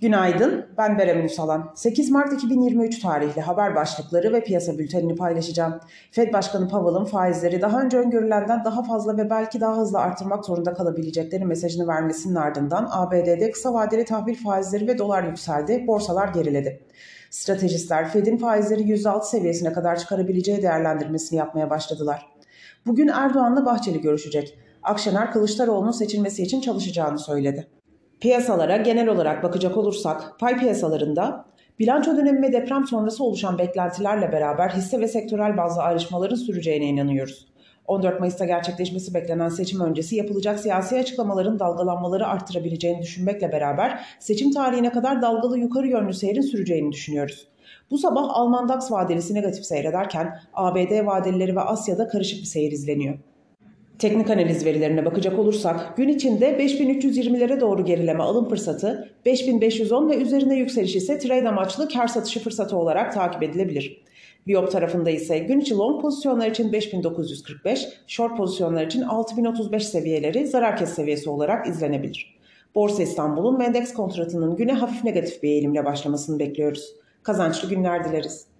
Günaydın, ben Berem Ünsalan. 8 Mart 2023 tarihli haber başlıkları ve piyasa bültenini paylaşacağım. Fed Başkanı Powell'ın faizleri daha önce öngörülenden daha fazla ve belki daha hızlı artırmak zorunda kalabilecekleri mesajını vermesinin ardından ABD'de kısa vadeli tahvil faizleri ve dolar yükseldi, borsalar geriledi. Stratejistler Fed'in faizleri %6 seviyesine kadar çıkarabileceği değerlendirmesini yapmaya başladılar. Bugün Erdoğan'la Bahçeli görüşecek. Akşener Kılıçdaroğlu'nun seçilmesi için çalışacağını söyledi. Piyasalara genel olarak bakacak olursak pay piyasalarında bilanço dönemi ve deprem sonrası oluşan beklentilerle beraber hisse ve sektörel bazı ayrışmaların süreceğine inanıyoruz. 14 Mayıs'ta gerçekleşmesi beklenen seçim öncesi yapılacak siyasi açıklamaların dalgalanmaları arttırabileceğini düşünmekle beraber seçim tarihine kadar dalgalı yukarı yönlü seyrin süreceğini düşünüyoruz. Bu sabah Alman DAX vadelisi negatif seyrederken ABD vadelileri ve Asya'da karışık bir seyir izleniyor. Teknik analiz verilerine bakacak olursak gün içinde 5320'lere doğru gerileme alım fırsatı, 5510 ve üzerine yükseliş ise trade amaçlı kar satışı fırsatı olarak takip edilebilir. Biop tarafında ise gün içi long pozisyonlar için 5945, short pozisyonlar için 6035 seviyeleri zarar kes seviyesi olarak izlenebilir. Borsa İstanbul'un Mendex kontratının güne hafif negatif bir eğilimle başlamasını bekliyoruz. Kazançlı günler dileriz.